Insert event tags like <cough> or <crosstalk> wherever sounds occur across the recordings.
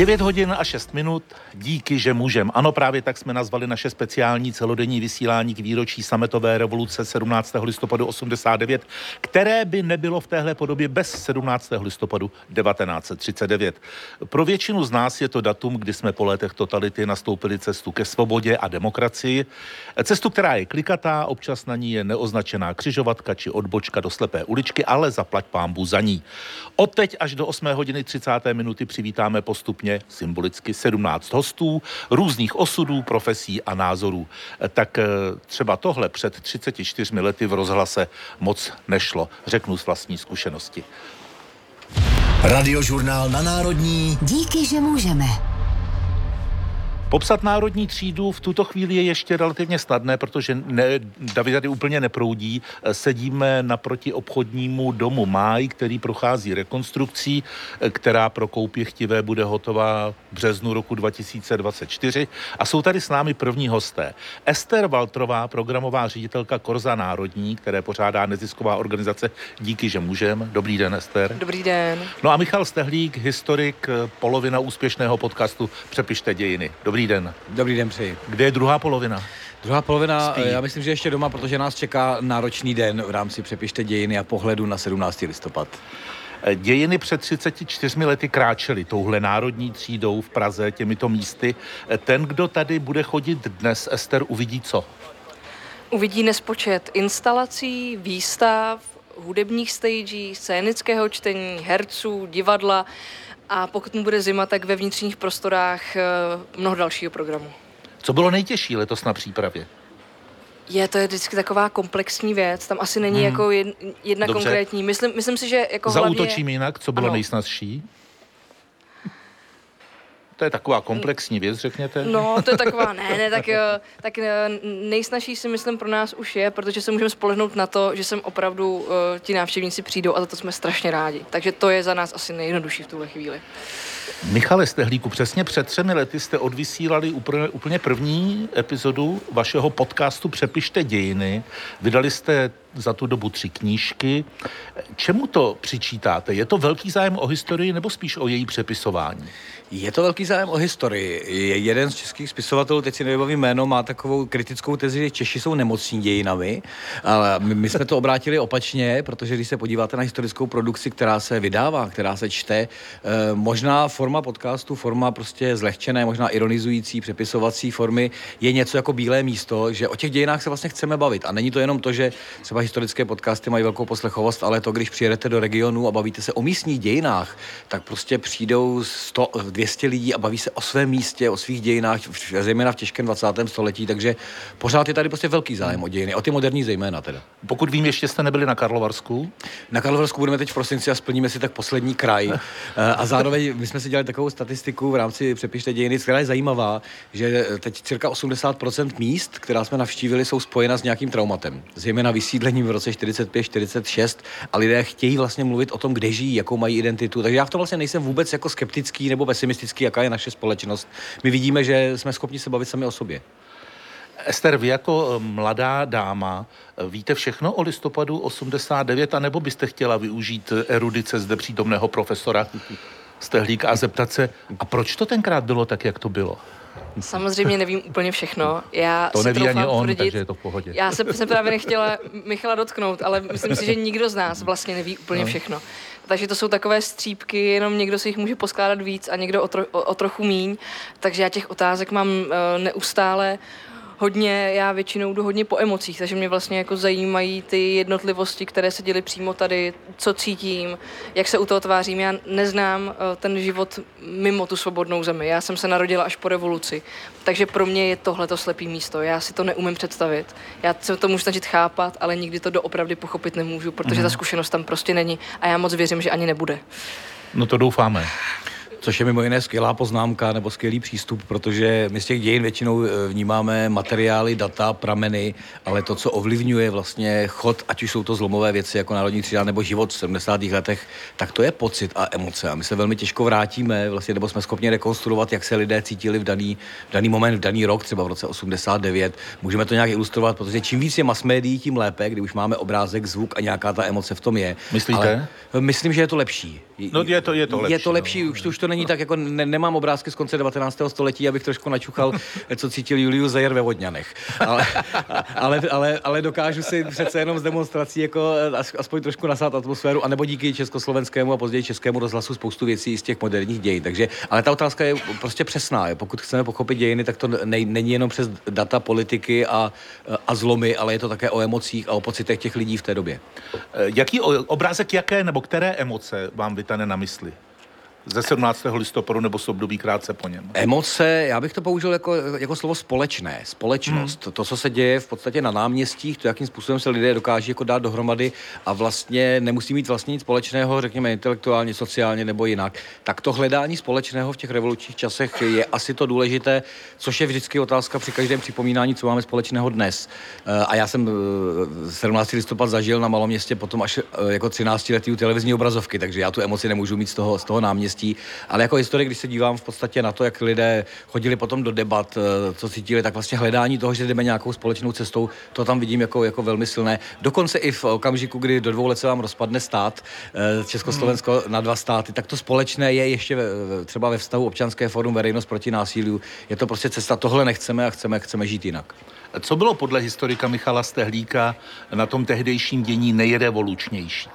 9 hodin a 6 minut, díky, že můžem. Ano, právě tak jsme nazvali naše speciální celodenní vysílání k výročí sametové revoluce 17. listopadu 89, které by nebylo v téhle podobě bez 17. listopadu 1939. Pro většinu z nás je to datum, kdy jsme po letech totality nastoupili cestu ke svobodě a demokracii. Cestu, která je klikatá, občas na ní je neoznačená křižovatka či odbočka do slepé uličky, ale zaplať pámbu za ní. Od teď až do 8 hodiny 30. minuty přivítáme postupně symbolicky 17 hostů, různých osudů, profesí a názorů. Tak eh, třeba tohle před 34 lety v rozhlase moc nešlo, řeknu z vlastní zkušenosti. Radiožurnál na Národní. Díky, že můžeme. Popsat národní třídu v tuto chvíli je ještě relativně snadné, protože ne, David tady úplně neproudí. Sedíme naproti obchodnímu domu Máj, který prochází rekonstrukcí, která pro koupě chtivé bude hotová v březnu roku 2024. A jsou tady s námi první hosté. Ester Valtrová, programová ředitelka Korza Národní, které pořádá nezisková organizace Díky, že můžem. Dobrý den, Ester. Dobrý den. No a Michal Stehlík, historik, polovina úspěšného podcastu Přepište dějiny. Dobrý den. Dobrý den přeji. Kde je druhá polovina? Druhá polovina, Spí. já myslím, že ještě doma, protože nás čeká náročný den v rámci Přepište dějiny a pohledu na 17. listopad. Dějiny před 34 lety kráčely touhle národní třídou v Praze, těmito místy. Ten, kdo tady bude chodit dnes, Ester, uvidí co? Uvidí nespočet instalací, výstav, hudebních stagí, scénického čtení, herců, divadla a pokud mu bude zima, tak ve vnitřních prostorách eh, mnoho dalšího programu. Co bylo nejtěžší letos na přípravě? Je, to je vždycky taková komplexní věc, tam asi není Hmm. jako jedna, Dobře. konkrétní. Myslím, myslím si, že jako hlavně... Zautočím jinak, co bylo Ano. nejsnazší? To je taková komplexní věc, řekněte. No, to je taková, ne, ne, tak, eh, tak eh, nejsnažší si myslím pro nás už je, protože se můžeme spolehnout na to, že sem opravdu uh, ti návštěvníci přijdou a za to jsme strašně rádi. Takže to je za nás asi nejjednodušší v tuhle chvíli. Michale Stehlíku, přesně před třemi lety jste odvysílali úplně, první epizodu vašeho podcastu Přepište dějiny. Vydali jste za tu dobu tři knížky. Čemu to přičítáte? Je to velký zájem o historii nebo spíš o její přepisování? Je to velký zájem o historii. Je jeden z českých spisovatelů, teď si nevybavím jméno, má takovou kritickou tezi, že Češi jsou nemocní dějinami. Ale my, my jsme to obrátili opačně, protože když se podíváte na historickou produkci, která se vydává, která se čte, eh, možná forma podcastu, forma prostě zlehčené, možná ironizující, přepisovací formy je něco jako bílé místo, že o těch dějinách se vlastně chceme bavit. A není to jenom to, že třeba historické podcasty mají velkou poslechovost, ale to, když přijedete do regionu a bavíte se o místních dějinách, tak prostě přijdou 100, 200 lidí a baví se o svém místě, o svých dějinách, zejména v těžkém 20. století, takže pořád je tady prostě velký zájem o dějiny, o ty moderní zejména teda. Pokud vím, ještě jste nebyli na Karlovarsku. Na Karlovarsku budeme teď v prosinci a splníme si tak poslední kraj. <laughs> Eh, A zároveň my jsme si dělali takovou statistiku v rámci Přepište dějiny, která je zajímavá, že teď cirka 80% míst, která jsme navštívili, jsou spojena s nějakým traumatem. Zejména vysídlením v roce 45-46 a lidé chtějí vlastně mluvit o tom, kde žijí, jakou mají identitu. Takže já v tom vlastně nejsem vůbec jako skeptický nebo pesimistický, jaká je naše společnost. My vidíme, že jsme schopni se bavit sami o sobě. Ester, vy jako eh, mladá dáma eh, víte všechno o listopadu 89, anebo byste chtěla využít eh, erudice zde přítomného profesora Stehlíka a zeptat se, a proč to tenkrát bylo tak, jak to bylo? Samozřejmě nevím úplně všechno. Já To neví ani on, tvrdit, takže je to v pohodě. Já se, jsem právě nechtěla Michala dotknout, ale myslím si, že nikdo z nás vlastně neví úplně všechno. Takže to jsou takové střípky, jenom někdo si jich může poskládat víc a někdo o, tro, o, o trochu míň. Takže já těch otázek mám uh, neustále hodně, já většinou jdu hodně po emocích, takže mě vlastně jako zajímají ty jednotlivosti, které se děly přímo tady, co cítím, jak se u toho tvářím. Já neznám uh, ten život mimo tu svobodnou zemi. Já jsem se narodila až po revoluci, takže pro mě je tohle to slepý místo. Já si to neumím představit. Já se to můžu snažit chápat, ale nikdy to doopravdy pochopit nemůžu, protože ta zkušenost tam prostě není a já moc věřím, že ani nebude. No to doufáme. Což je mimo jiné skvělá poznámka nebo skvělý přístup, protože my z těch dějin většinou eh, vnímáme materiály, data, prameny, ale to, co ovlivňuje vlastně chod, ať už jsou to zlomové věci jako Národní třída nebo život v 70. letech, tak to je pocit a emoce. A my se velmi těžko vrátíme, vlastně, nebo jsme schopni rekonstruovat, jak se lidé cítili v daný, v daný moment, v daný rok, třeba v roce 89. Můžeme to nějak ilustrovat, protože čím víc je mass médií, tím lépe, kdy už máme obrázek, zvuk a nějaká ta emoce v tom je. Myslíte? Ale myslím, že je to lepší. No, je to- je to Je lepší, to lepší, no. už, to, už to není tak, jako ne, nemám obrázky z konce 19. století, abych trošku načuchal, co cítil Julius Zajer ve Vodňanech. Ale, ale, ale, ale, dokážu si přece jenom z demonstrací jako aspoň trošku nasát atmosféru, anebo díky československému a později českému rozhlasu spoustu věcí z těch moderních dějin. Takže, ale ta otázka je prostě přesná. Pokud chceme pochopit dějiny, tak to ne, není jenom přes data politiky a, a zlomy, ale je to také o emocích a o pocitech těch lidí v té době. Jaký obrázek, jaké nebo které emoce vám vytane na mysli? Ze 17. listopadu nebo z období krátce po něm? Emoce, já bych to použil jako, jako slovo společné, společnost. Hmm. To, co se děje v podstatě na náměstích, to, jakým způsobem se lidé dokáží jako dát dohromady a vlastně nemusí mít vlastně nic společného, řekněme intelektuálně, sociálně nebo jinak. Tak to hledání společného v těch revolučních časech je asi to důležité, což je vždycky otázka při každém připomínání, co máme společného dnes. Eh, a já jsem 17. Eh, listopad zažil na malom městě potom až eh, jako 13 letý televizní obrazovky, takže já tu emoci nemůžu mít z toho, z toho náměstí náměstí. Ale jako historik, když se dívám v podstatě na to, jak lidé chodili potom do debat, eh, co cítili, tak vlastně hledání toho, že jdeme nějakou společnou cestou, to tam vidím jako, jako velmi silné. Dokonce i v okamžiku, kdy do dvou let se vám rozpadne stát, eh, Československo hmm. na dva státy, tak to společné je ještě třeba ve vztahu občanské forum veřejnost proti násilí. Je to prostě cesta, tohle nechceme a chceme, chceme žít jinak. Co bylo podle historika Michala Stehlíka na tom tehdejším dění nejrevolučnější?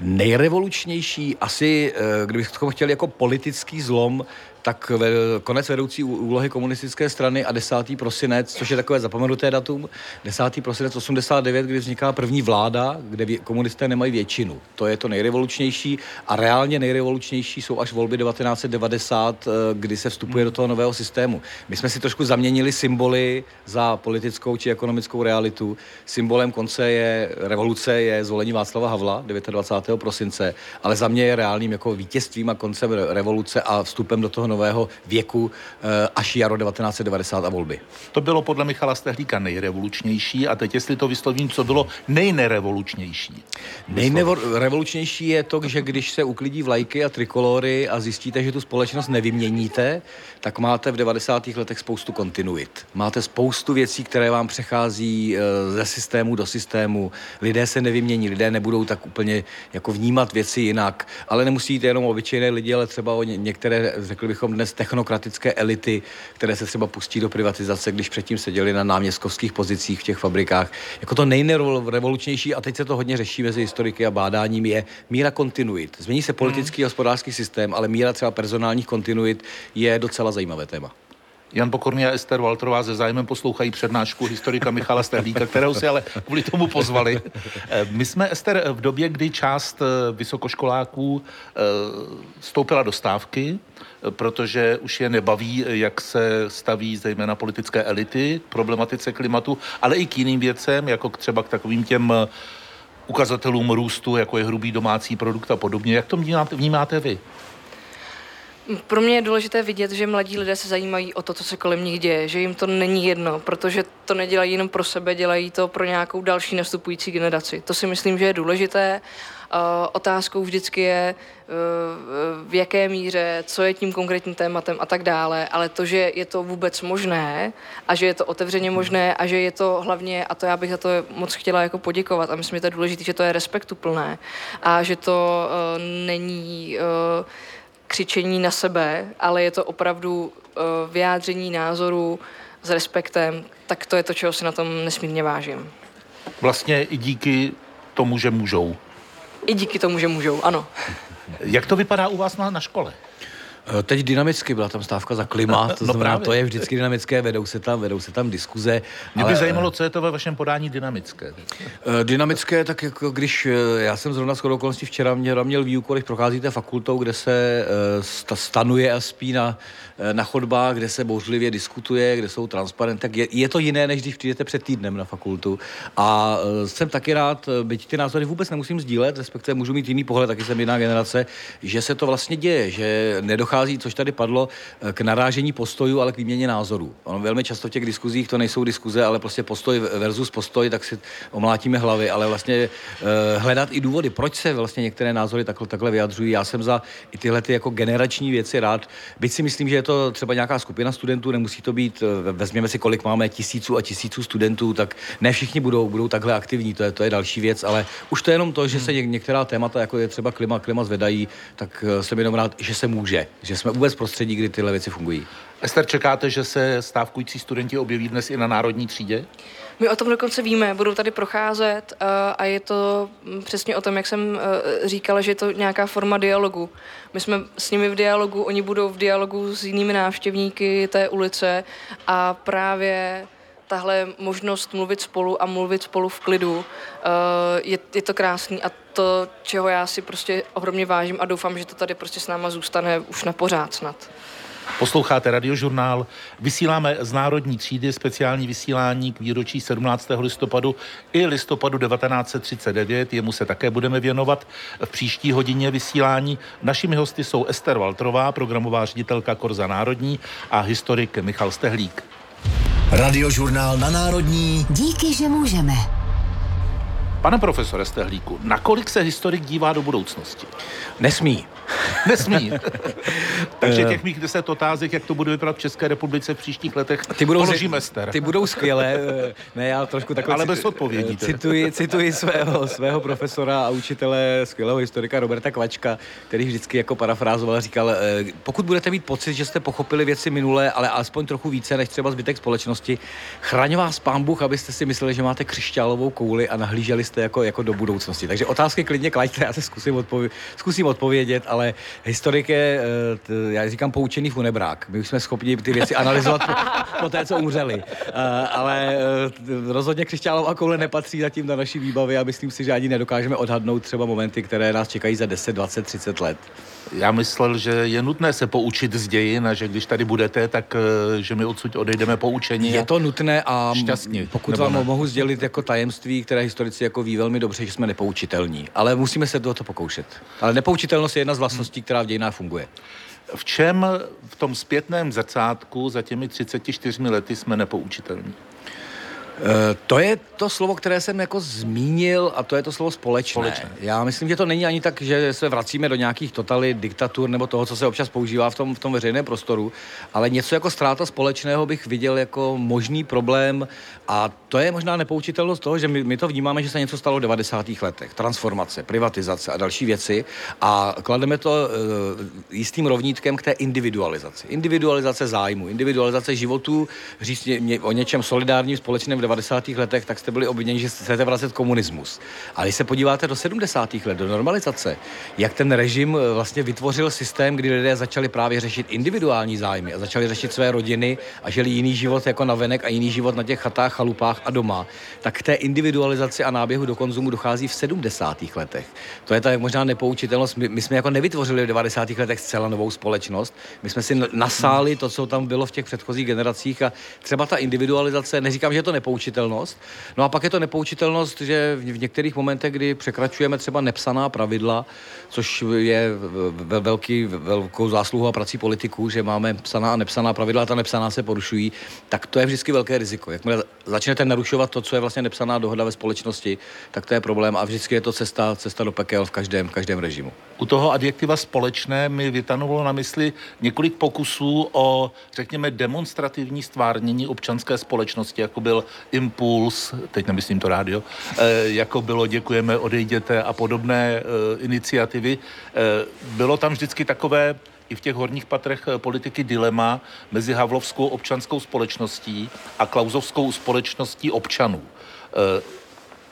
Nejrevolučnější asi, eh, kdybychom chtěli jako politický zlom, tak konec vedoucí úlohy komunistické strany a 10. prosinec, což je takové zapomenuté datum, 10. prosinec 89, kdy vzniká první vláda, kde komunisté nemají většinu. To je to nejrevolučnější a reálně nejrevolučnější jsou až volby 1990, eh, kdy se vstupuje do toho nového systému. My jsme si trošku zaměnili symboly za politickou či ekonomickou realitu. Symbolem konce je revoluce, je zvolení Václava Havla 29. prosince, ale za mě je reálným jako vítězstvím a koncem revoluce a vstupem do toho nového věku eh, až jaro 1990 a volby. To bylo podle Michala Stehlíka nejrevolučnější a teď jestli to vyslovím, co bylo nejnerevolučnější. Nejrevolučnější je to, že když se uklidí vlajky a trikolory a zjistíte, že tu společnost nevyměníte, tak máte v 90. letech spoustu kontinuit. Máte spoustu věcí, které vám přechází eh, ze systému do systému. Lidé se nevymění, lidé nebudou tak úplně jako vnímat věci jinak, ale nemusíte jenom obyčejné lidi, ale třeba o některé, řekl bychom dnes, technokratické elity, které se třeba pustí do privatizace, když předtím seděli na náměstkovských pozicích v těch fabrikách. Jako to nejrevolučnější, a teď se to hodně řeší mezi historiky a bádáním, je míra kontinuit. Změní se politický a hospodářský systém, ale míra třeba personálních kontinuit je docela zajímavé téma. Jan Pokorný a Ester Walterová se zájmem poslouchají přednášku historika Michala Stehlíka, kterou si ale kvůli tomu pozvali. Eh, my jsme, Ester, v době, kdy část eh, vysokoškoláků eh, stoupila do stávky, protože už je nebaví, jak se staví zejména politické elity problematice klimatu, ale i k jiným věcem, jako třeba k takovým těm ukazatelům růstu, jako je hrubý domácí produkt a podobně. Jak to vnímáte, vnímáte vy? Pro mě je důležité vidět, že mladí lidé se zajímají o to, co se kolem nich děje, že jim to není jedno, protože to nedělají jenom pro sebe, dělají to pro nějakou další nastupující generaci. To si myslím, že je důležité. otázkou vždycky je, v jaké míře, co je tím konkrétním tématem a tak dále, ale to, že je to vůbec možné a že je to otevřeně možné a že je to hlavně, a to já bych za to moc chtěla jako poděkovat a myslím, že to je důležité, že to je respektuplné a že to uh, není křičení na sebe, ale je to opravdu uh, vyjádření názoru s respektem, tak to je to, čeho si na tom nesmírně vážím. Vlastně i díky tomu, že můžou. I díky tomu, že můžou, ano. Jak to vypadá u vás na, na škole? Eh, teď dynamicky byla tam stávka za klima, to <laughs> no znamená, právě. to je vždycky dynamické, vedou se tam, vedou se tam diskuze. Mě by ale, zajímalo, co je to ve vašem podání dynamické. Eh, dynamické, tak jako když eh, já jsem zrovna s okolností včera měl, měl výuku, když procházíte fakultou, kde se stanuje a spí na, na chodbách, kde se bouřlivě diskutuje, kde jsou transparenty, tak je, je to jiné, než když přijdete před týdnem na fakultu. A jsem taky rád, byť ty názory vůbec nemusím sdílet, respektive můžu mít jiný pohled, taky jsem jiná generace, že se to vlastně děje, že nedochází dochází, což tady padlo, eh, k narážení postojů, ale k výměně názorů. Ono velmi často v těch diskuzích to nejsou diskuze, ale prostě postoj versus postoj, tak si omlátíme hlavy, ale vlastně uh, hledat i důvody, proč se vlastně některé názory takhle, takhle vyjadřují. Já jsem za i tyhle ty jako generační věci rád. Byť si myslím, že je to třeba nějaká skupina studentů, nemusí to být, eh, vezměme si, kolik máme tisíců a tisíců studentů, tak ne všichni budou, budou takhle aktivní, to je, to je další věc, ale už to je jenom to, že se některá témata, jako je třeba klima, klima zvedají, tak jsem jenom rád, že se může, že jsme vůbec prostředí, kdy tyhle věci fungují. Ester, čekáte, že se stávkující studenti objeví dnes i na Národní třídě? My o tom dokonce víme, budou tady procházet uh, a je to mm, přesně o tom, jak jsem uh, říkala, že je to nějaká forma dialogu. My jsme s nimi v dialogu, oni budou v dialogu s jinými návštěvníky té ulice a právě tahle možnost mluvit spolu a mluvit spolu v klidu, uh, je, je to krásný a to, čeho já si prostě ohromně vážím a doufám, že to tady prostě s náma zůstane už na pořád snad. Posloucháte radiožurnál, vysíláme z Národní třídy speciální vysílání k výročí 17. listopadu i listopadu 1939, jemu se také budeme věnovat v příští hodině vysílání. Našimi hosty jsou Ester Valtrová, programová ředitelka Korza Národní a historik Michal Stehlík. Radiožurnál na Národní. Díky, že můžeme. Pane profesore Stehlíku, nakolik se historik dívá do budoucnosti? Nesmí. <laughs> Nesmí. Takže těch mých deset otázek, jak to bude vypadat v České republice v příštích letech, ty budou, položíme Ester. Ty budou skvělé. Ne, já trošku takhle... Ale bez odpovědí. Cituji, cituji svého, svého profesora a učitele, skvělého historika Roberta Kvačka, který vždycky jako parafrázoval a říkal, eh, pokud budete mít pocit, že jste pochopili věci minulé, ale alespoň trochu více než třeba zbytek společnosti, chraň vás pán Bůh, abyste si mysleli, že máte křišťálovou kouli a nahlíželi jste jako, jako do budoucnosti. Takže otázky klidně klaďte, já se zkusím, odpově- zkusím odpovědět, ale historik je, eh, já říkám, poučený funebrák. My už jsme schopni ty věci analyzovat po, po té, co umřeli. Eh, ale eh, rozhodně křišťálová koule nepatří zatím na naší výbavy a myslím si, že ani nedokážeme odhadnout třeba momenty, které nás čekají za 10, 20, 30 let. Já myslel, že je nutné se poučit z dějin a že když tady budete, tak že my odsud odejdeme poučení. Je to nutné a šťastně, pokud vám ne? mohu sdělit jako tajemství, které historici jako ví velmi dobře, že jsme nepoučitelní. Ale musíme se toho pokoušet. Ale nepoučitelnost je jedna z vlastností, která v dějinách funguje. V čem v tom zpětném zrcátku za těmi 34 lety jsme nepoučitelní? Eh, to je to slovo, které jsem jako zmínil a to je to slovo společné. společné. Já myslím, že to není ani tak, že se vracíme do nějakých totalit, diktatur nebo toho, co se občas používá v tom, v tom veřejném prostoru, ale něco jako ztráta společného bych viděl jako možný problém a to je možná nepoučitelnost toho, že my, my to vnímáme, že se něco stalo v 90. letech. Transformace, privatizace a další věci a klademe to uh, jistým rovnítkem k té individualizaci. Individualizace zájmu, individualizace životů, říct ně, o něčem solidárním společném 90. letech, tak jste byli obviněni, že chcete vracet komunismus. Ale když se podíváte do 70. let, do normalizace, jak ten režim eh, vlastně vytvořil systém, kdy lidé začali právě řešit individuální zájmy a začali řešit své rodiny a žili jiný život jako na venek a jiný život na těch chatách, chalupách a doma, tak k té individualizaci a náběhu do konzumu dochází v 70. letech. To je ta možná nepoučitelnost. My, my jsme jako nevytvořili v 90. letech zcela novou společnost. My jsme si nasáli to, co tam bylo v těch předchozích generacích a třeba ta individualizace, neříkám, že je to nepoučitelnost, nepoučitelnost. No a pak je to nepoučitelnost, že v některých momentech, kdy překračujeme třeba nepsaná pravidla, což je ve velký, velkou zásluhu a prací politiků, že máme psaná a nepsaná pravidla a ta nepsaná se porušují, tak to je vždycky velké riziko. Jakmile začnete narušovat to, co je vlastně nepsaná dohoda ve společnosti, tak to je problém a vždycky je to cesta, cesta do pekel v každém, v každém režimu. U toho adjektiva společné mi vytanovalo na mysli několik pokusů o, řekněme, demonstrativní stvárnění občanské společnosti, jako byl Impuls, teď nemyslím to rádio, eh, jako bylo Děkujeme, odejděte a podobné eh, iniciativy. Eh, bylo tam vždycky takové i v těch horních patrech politiky dilema mezi Havlovskou občanskou společností a Klauzovskou společností občanů.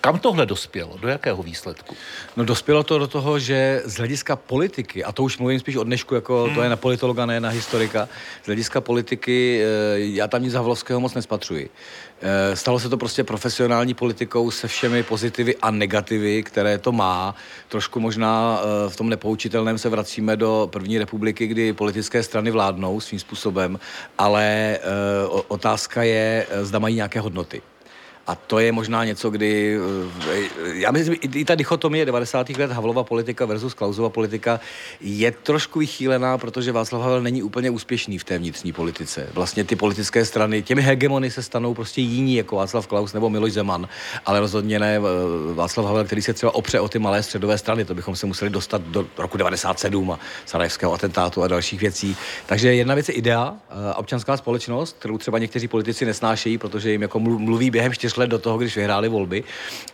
Kam tohle dospělo? Do jakého výsledku? No dospělo to do toho, že z hlediska politiky, a to už mluvím spíš od dnešku, jako hmm. to je na politologa, ne na historika, z hlediska politiky já tam nic Havlovského moc nespatřuji. Eh, stalo se to prostě profesionální politikou se všemi pozitivy a negativy, které to má. Trošku možná eh, v tom nepoučitelném se vracíme do první republiky, kdy politické strany vládnou svým způsobem, ale eh, otázka je, zda mají nějaké hodnoty. A to je možná něco, kdy, eh, já myslím, i ta dichotomie 90. let Havlova politika versus Klausova politika je trošku vychýlená, protože Václav Havel není úplně úspěšný v té vnitřní politice. Vlastně ty politické strany, těmi hegemony se stanou prostě jiní, jako Václav Klaus nebo Miloš Zeman, ale rozhodně ne eh, Václav Havel, který se třeba opře o ty malé středové strany, to bychom se museli dostat do roku 97 a Sarajevského atentátu a dalších věcí. Takže jedna věc je idea, eh, občanská společnost, kterou třeba někteří politici nesnášejí, protože jim jako mluví během čtyř čtyř let do toho, když vyhráli volby.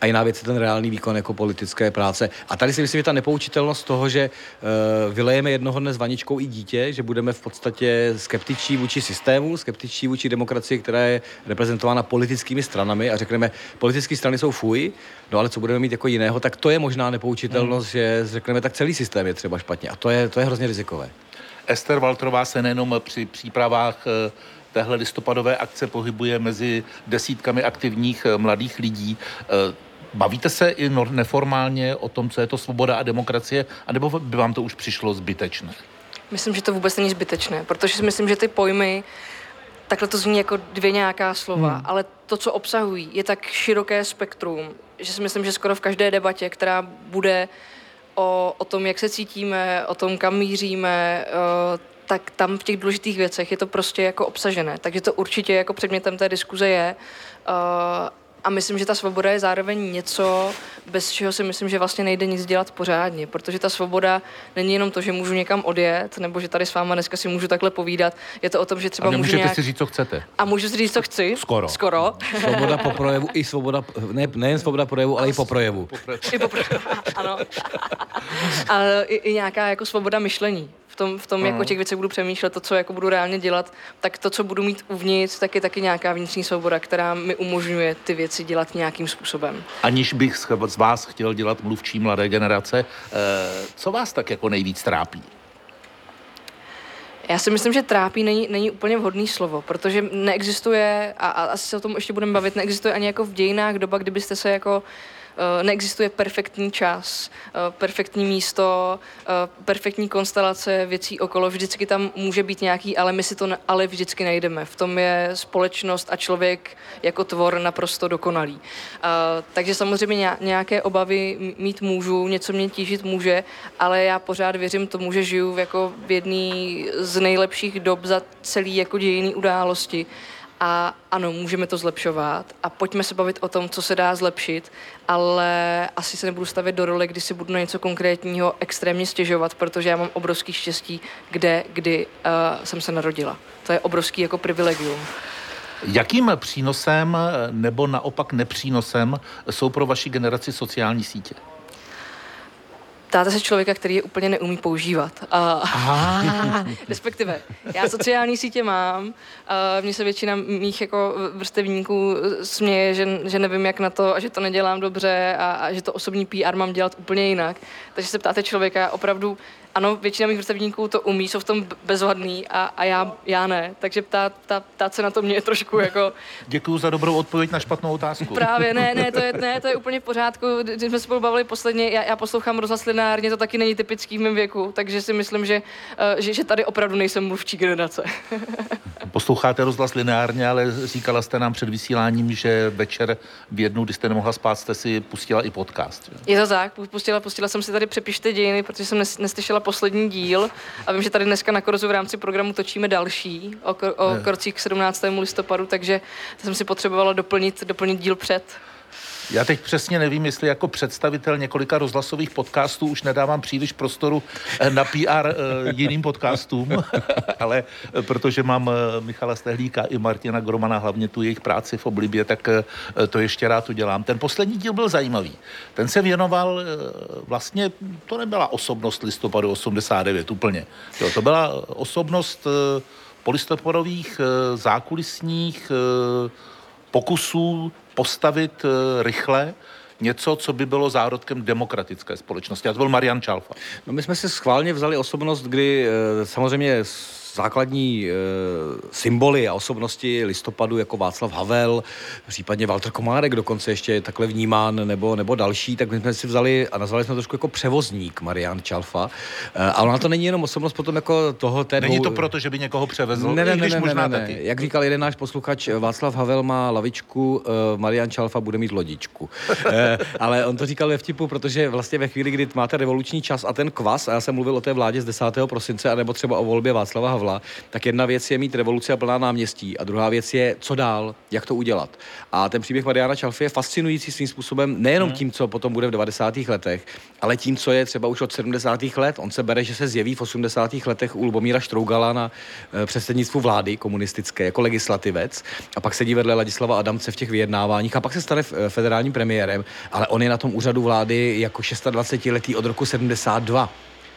A jiná věc je ten reálný výkon jako politické práce. A tady si myslím, že ta nepoučitelnost toho, že uh, vylejeme jednoho dne s vaničkou i dítě, že budeme v podstatě skeptičtí vůči systému, skeptičtí vůči demokracii, která je reprezentována politickými stranami a řekneme, politické strany jsou fuj, no ale co budeme mít jako jiného, tak to je možná nepoučitelnost, hmm. že řekneme, tak celý systém je třeba špatně. A to je, to je hrozně rizikové. Ester Walterová se nejenom při přípravách eh, téhle listopadové akce pohybuje mezi desítkami aktivních eh, mladých lidí. Eh, bavíte se i neformálně o tom, co je to svoboda a demokracie, anebo by vám to už přišlo zbytečné? Myslím, že to vůbec není zbytečné, protože si myslím, že ty pojmy, takhle to zní jako dvě nějaká slova, hmm. ale to, co obsahují, je tak široké spektrum, že si myslím, že skoro v každé debatě, která bude o, o tom, jak se cítíme, o tom, kam míříme, o, tak tam v těch důležitých věcech je to prostě jako obsažené. Takže to určitě jako předmětem té diskuze je. Uh, a myslím, že ta svoboda je zároveň něco, bez čeho si myslím, že vlastně nejde nic dělat pořádně, protože ta svoboda není jenom to, že můžu někam odjet, nebo že tady s váma dneska si můžu takhle povídat. Je to o tom, že třeba a můžu nějak... si říct, co chcete. A můžu si říct, co chci. Skoro. Skoro. Svoboda po projevu i svoboda, ne, nejen svoboda projevu, ale i po projevu. I po projevu, <laughs> ano. A i, i nějaká jako svoboda myšlení tom, v tom, jako těch věcech budu přemýšlet, to, co jako budu reálně dělat, tak to, co budu mít uvnitř, tak je taky nějaká vnitřní svoboda, která mi umožňuje ty věci dělat nějakým způsobem. Aniž bych z vás chtěl dělat mluvčí mladé generace, eh, co vás tak jako nejvíc trápí? Já si myslím, že trápí není, není úplně vhodný slovo, protože neexistuje, a, a asi se o tom ještě budeme bavit, neexistuje ani jako v dějinách doba, kdybyste se jako uh, neexistuje perfektní čas, eh, perfektní místo, eh, perfektní konstelace věcí okolo. Vždycky tam může být nějaký, ale my si to ale vždycky najdeme. V tom je společnost a člověk jako tvor naprosto dokonalý. Takže samozřejmě nějaké obavy mít můžu, něco mě tížit může, ale já pořád věřím tomu, že žiju v jako v jedné z nejlepších dob za celý jako dějiný události. A ano, můžeme to zlepšovat a pojďme se bavit o tom, co se dá zlepšit, ale asi se nebudu stavit do role, kdy si budu na něco konkrétního extrémně stěžovat, protože já mám obrovský štěstí, kde, kdy uh, jsem se narodila. To je obrovský jako privilegium. Jakým přínosem nebo naopak nepřínosem jsou pro vaši generaci sociální sítě? Ptáte se člověka, který je úplně neumí používat. A, <laughs> respektive, já sociální sítě mám, a mně se většina mých jako vrstevníků směje, že, že nevím jak na to a že to nedělám dobře a, a že to osobní PR mám dělat úplně jinak. Takže se ptáte člověka opravdu ano, většina mých vrstevníků to umí, jsou v tom bezvadný a, a já, já ne. Takže ptát, ptát, ptát se na to mě je trošku jako... Děkuji za dobrou odpověď na špatnou otázku. Právě, ne, ne, to je, <laughs> ne, to je úplně v pořádku. Když jsme se spolu bavili posledně, já, já poslouchám rozhlas lineárně, to taky není typický v mém věku, takže si myslím, že, uh, že, že tady opravdu nejsem mluvčí generace. <laughs> Posloucháte rozhlas lineárně, ale říkala jste nám před vysíláním, že večer v jednu, kdy jste nemohla spát, jste si pustila i podcast. Je to tak, pustila, pustila jsem si tady Přepište dějiny, protože jsem neslyšela poslední díl a vím, že tady dneska na Korzu v rámci programu točíme další o, o krocích k 17. listopadu, takže jsem si potřebovala doplnit, doplnit díl před. Já teď přesně nevím, jestli jako představitel několika rozhlasových podcastů už nedávám příliš prostoru eh, na PR eh, jiným podcastům, <laughs> ale uh, protože mám Michala Stehlíka i Martina Gromana, hlavně tu jejich práci v oblibě, tak to ještě rád udělám. Ten poslední díl byl zajímavý. Ten se věnoval vlastně, to nebyla osobnost listopadu 89 úplně. Jo, to byla osobnost polistopadových zákulisních pokusů postavit eh, rychle něco, co by bylo zárodkem demokratické společnosti. A to byl Marian Čalfa. No my jsme si schválně vzali osobnost, kdy eh, samozřejmě základní e, symboly a osobnosti listopadu jako Václav Havel, případně Walter Komárek dokonce ještě takhle vnímán, nebo, nebo další, tak my jsme si vzali a nazvali jsme to trošku jako převozník Marian Čalfa. E, a ona to není jenom osobnost potom jako toho té Není to proto, že by někoho převezl, ne, ne, ne, když ne, možná ne, ne. taky. Jak říkal jeden náš posluchač, Václav Havel má lavičku, e, Marian Čalfa bude mít lodičku. <laughs> e, ale on to říkal ve vtipu, protože vlastně ve chvíli, kdy máte revoluční čas a ten kvas, a já jsem mluvil o té vládě z 10. prosince, anebo třeba o volbě Václava Havla, zmiňovala, tak jedna věc je mít revoluce a plná náměstí a druhá věc je, co dál, jak to udělat. A ten příběh Mariana Čalfy je fascinující svým způsobem nejenom hmm. tím, co potom bude v 90. letech, ale tím, co je třeba už od 70. let. On se bere, že se zjeví v 80. letech u Lubomíra Štrougala na e, předsednictvu vlády komunistické jako legislativec a pak sedí vedle Ladislava Adamce v těch vyjednáváních a pak se stane eh, federálním premiérem, ale on je na tom úřadu vlády jako 26-letý od roku 72.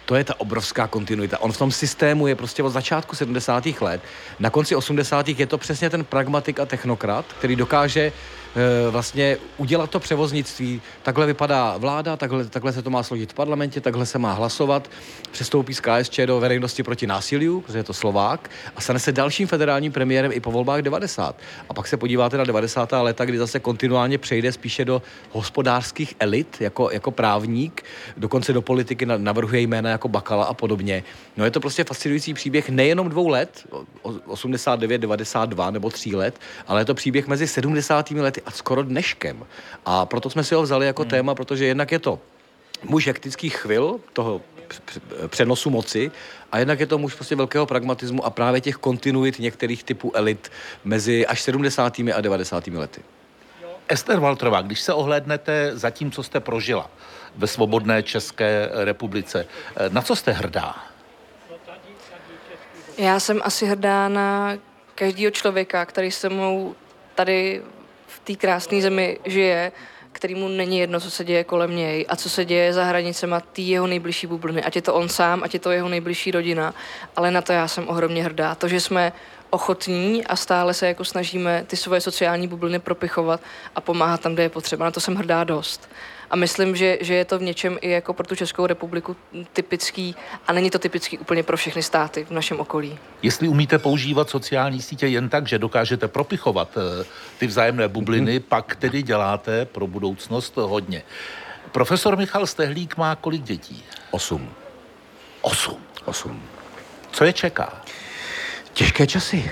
To je ta obrovská kontinuita. On v tom systému je prostě od začátku 70. let. Na konci 80. je to přesně ten pragmatik a technokrat, který dokáže vlastně udělat to převoznictví. Takhle vypadá vláda, takhle, takhle se to má složit v parlamentě, takhle se má hlasovat. Přestoupí z KSČ do veřejnosti proti násiliu, protože je to Slovák, a stane se dalším federálním premiérem i po volbách 90. A pak se podíváte na 90. léta, kdy zase kontinuálně přejde spíše do hospodářských elit jako, jako právník, dokonce do politiky navrhuje jména jako Bakala a podobně. No je to prostě fascinující příběh nejenom dvou let, 89, 92 nebo tří let, ale je to příběh mezi 70. lety a skoro dneškem. A proto jsme si ho vzali jako hmm. téma, protože jednak je to muž hektických chvil, toho přenosu moci a jednak je to muž prostě velkého pragmatismu a právě těch kontinuit některých typů elit mezi až 70. a 90. lety. Ester Walterová, když se ohlédnete za tím, co jste prožila ve svobodné České republice, na co jste hrdá? Já jsem asi hrdá na každého člověka, který se mnou tady té krásné zemi žije, kterýmu není jedno, co se děje kolem něj a co se děje za hranicema té jeho nejbližší bubliny. Ať je to on sám, ať je to jeho nejbližší rodina, ale na to já jsem ohromně hrdá. To, že jsme ochotní a stále se jako snažíme ty svoje sociální bubliny propichovat a pomáhat tam, kde je potřeba. Na to jsem hrdá dost. A myslím, že, že je to v něčem i jako pro tu Českou republiku typický a není to typický úplně pro všechny státy v našem okolí. Jestli umíte používat sociální sítě jen tak, že dokážete propichovat eh, ty vzájemné bubliny, hmm. pak tedy děláte pro budoucnost hodně. Profesor Michal Stehlík má kolik dětí? Osm. Osm? Osm. Co je čeká? Těžké časy.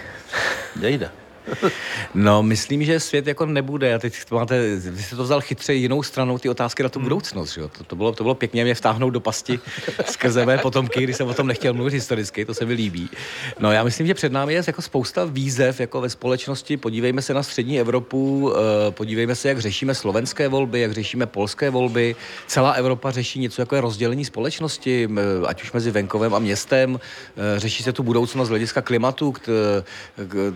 Nejde. <laughs> No, myslím, že svět jako nebude. A teď máte, vy jste to vzal chytře jinou stranou, ty otázky na tu hmm. budoucnost. Že? To, to, bylo, to bylo pěkně mě vtáhnout do pasti <laughs> skrze mé potomky, když jsem o tom nechtěl mluvit historicky, to se mi líbí. No, já myslím, že před námi je jako spousta výzev jako ve společnosti. Podívejme se na střední Evropu, eh, podívejme se, jak řešíme slovenské volby, jak řešíme polské volby. Celá Evropa řeší něco jako je rozdělení společnosti, ať už mezi venkovem a městem. Eh, řeší se tu budoucnost z hlediska klimatu,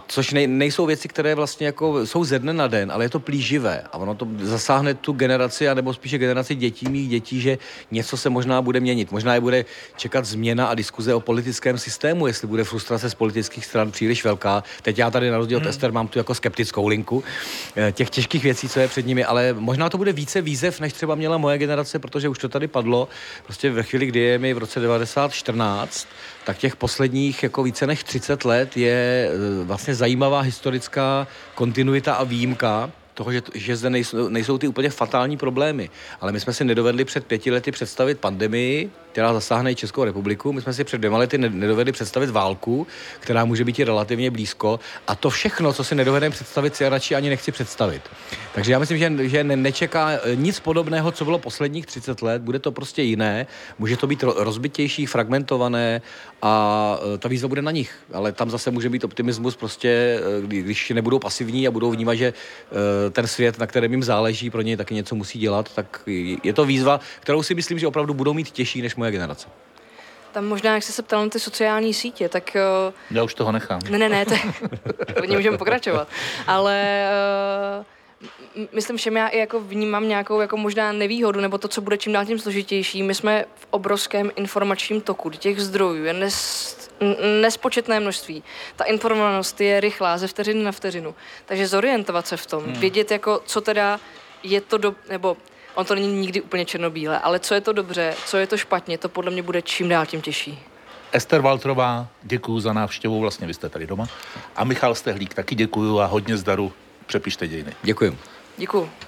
což nej, nejsou jsou věci, které vlastně jako jsou ze dne na den, ale je to plíživé a ono to zasáhne tu generaci, anebo spíše generaci dětí, mých dětí, že něco se možná bude měnit. Možná je bude čekat změna a diskuze o politickém systému, jestli bude frustrace z politických stran příliš velká. Teď já tady na rozdíl hmm. od Ester mám tu jako skeptickou linku eh, těch těžkých věcí, co je před nimi, ale možná to bude více výzev, než třeba měla moje generace, protože už to tady padlo. Prostě ve chvíli, kdy je mi v roce 1914, tak těch posledních jako více než 30 let je eh, vlastně zajímavá historická kontinuita a výjimka toho, že, že zde nejsou, nejsou ty úplně fatální problémy. Ale my jsme si nedovedli před pěti lety představit pandemii, která zasáhne i Českou republiku. My jsme si před dvěma lety nedovedli představit válku, která může být i relativně blízko. A to všechno, co si nedovedeme představit, si já radši ani nechci představit. Takže já myslím, že, že nečeká eh, nic podobného, co bylo posledních 30 let. Bude to prostě jiné. Může to být rozbitější, fragmentované a eh, ta výzva bude na nich. Ale tam zase může být optimismus prostě, eh, když nebudou pasivní a budou vnímat, že ten svět, na kterém jim záleží, pro ně taky něco musí dělat, tak je to výzva, kterou si myslím, že opravdu budou mít těžší než moje generace. Tam možná, jak jsi se ptal na ty sociální sítě, tak... Já už toho nechám. Ne, ne, ne, to je, <laughs> můžeme pokračovat. Ale uh, myslím, že já i jako vnímám nějakou jako možná nevýhodu, nebo to, co bude čím dál tím složitější. My jsme v obrovském informačním toku, těch zdrojů je nes, nespočetné množství. Ta informovanost je rychlá, ze vteřiny na vteřinu. Takže zorientovat se v tom, hmm. vědět jako, co teda je to, do, nebo on to není nikdy úplně černobílé, ale co je to dobře, co je to špatně, to podle mě bude čím dál tím těžší. Ester Waltrová, děkuji za návštěvu, vlastně vy jste tady doma. A Michal Stehlík, taky děkuji a hodně zdaru. Přepište dějiny. Děkuji. Děkuji.